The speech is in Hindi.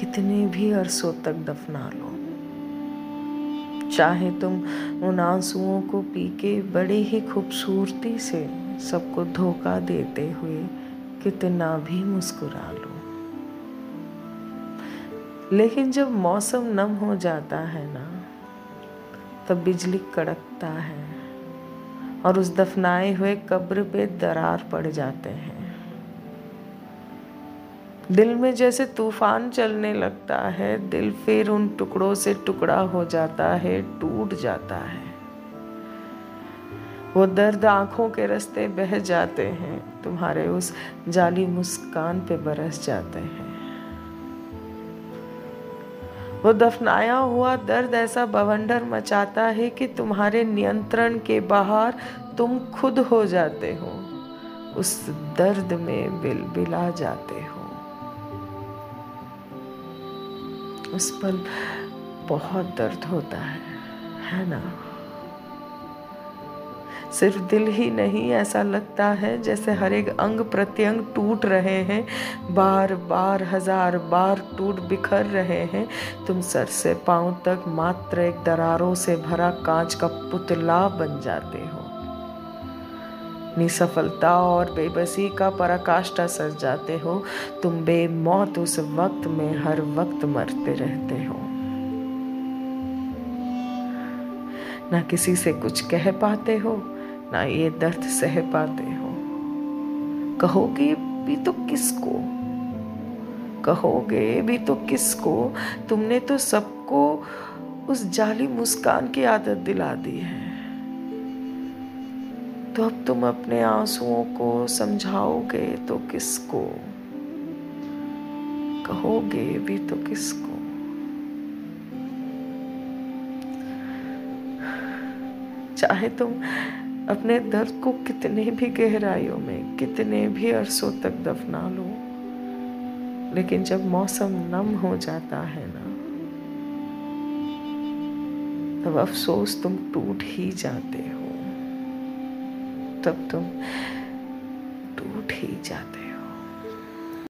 कितने भी अरसों तक दफना लो। चाहे तुम उन आंसुओं को पी के बड़े ही खूबसूरती से सबको धोखा देते हुए कितना भी मुस्कुरा लो। लेकिन जब मौसम नम हो जाता है ना, तब बिजली कड़कता है और उस दफनाए हुए कब्र पे दरार पड़ जाते हैं। दिल में जैसे तूफ़ान चलने लगता है, दिल फिर उन टुकड़ों से टुकड़ा हो जाता है, टूट जाता है। वो दर्द आँखों के रास्ते बह जाते हैं, तुम्हारे उस जाली मुस्कान पे बरस जाते हैं। वो दफनाया हुआ दर्द ऐसा बवंडर मचाता है कि तुम्हारे नियंत्रण के बाहर तुम खुद हो जाते हो, उस दर्द में बिल बिला जाते हो। उस पल बहुत दर्द होता है है ना? सिर्फ़ दिल ही नहीं, ऐसा लगता है जैसे हर एक अंग प्रत्यंग टूट रहे हैं, बार बार, हज़ार बार टूट बिखर रहे हैं। तुम सर से पाँव तक मात्र एक दरारों से भरा कांच का पुतला बन जाते हो। निसफलता और बेबसी का पराकाष्ठा सज जाते हो। तुम बेमौत उस वक्त में हर वक्त मरते रहते हो। ना किसी से कुछ कह पाते हो, ना ये दर्द सह पाते हो। कहोगे भी तो किसको? कहोगे भी तो किसको? तुमने तो सबको उस जाली मुस्कान की आदत दिला दी है। तो अब तुम अपने आंसुओं को समझाओगे तो किसको? कहोगे भी तो किसको? चाहे तुम अपने दर्द को कितने भी गहराइयों में, कितने भी अरसों तक दफना लो, लेकिन जब मौसम नम हो जाता है ना, तब अफसोस तुम टूट ही जाते हो। तब तुम टूट ही जाते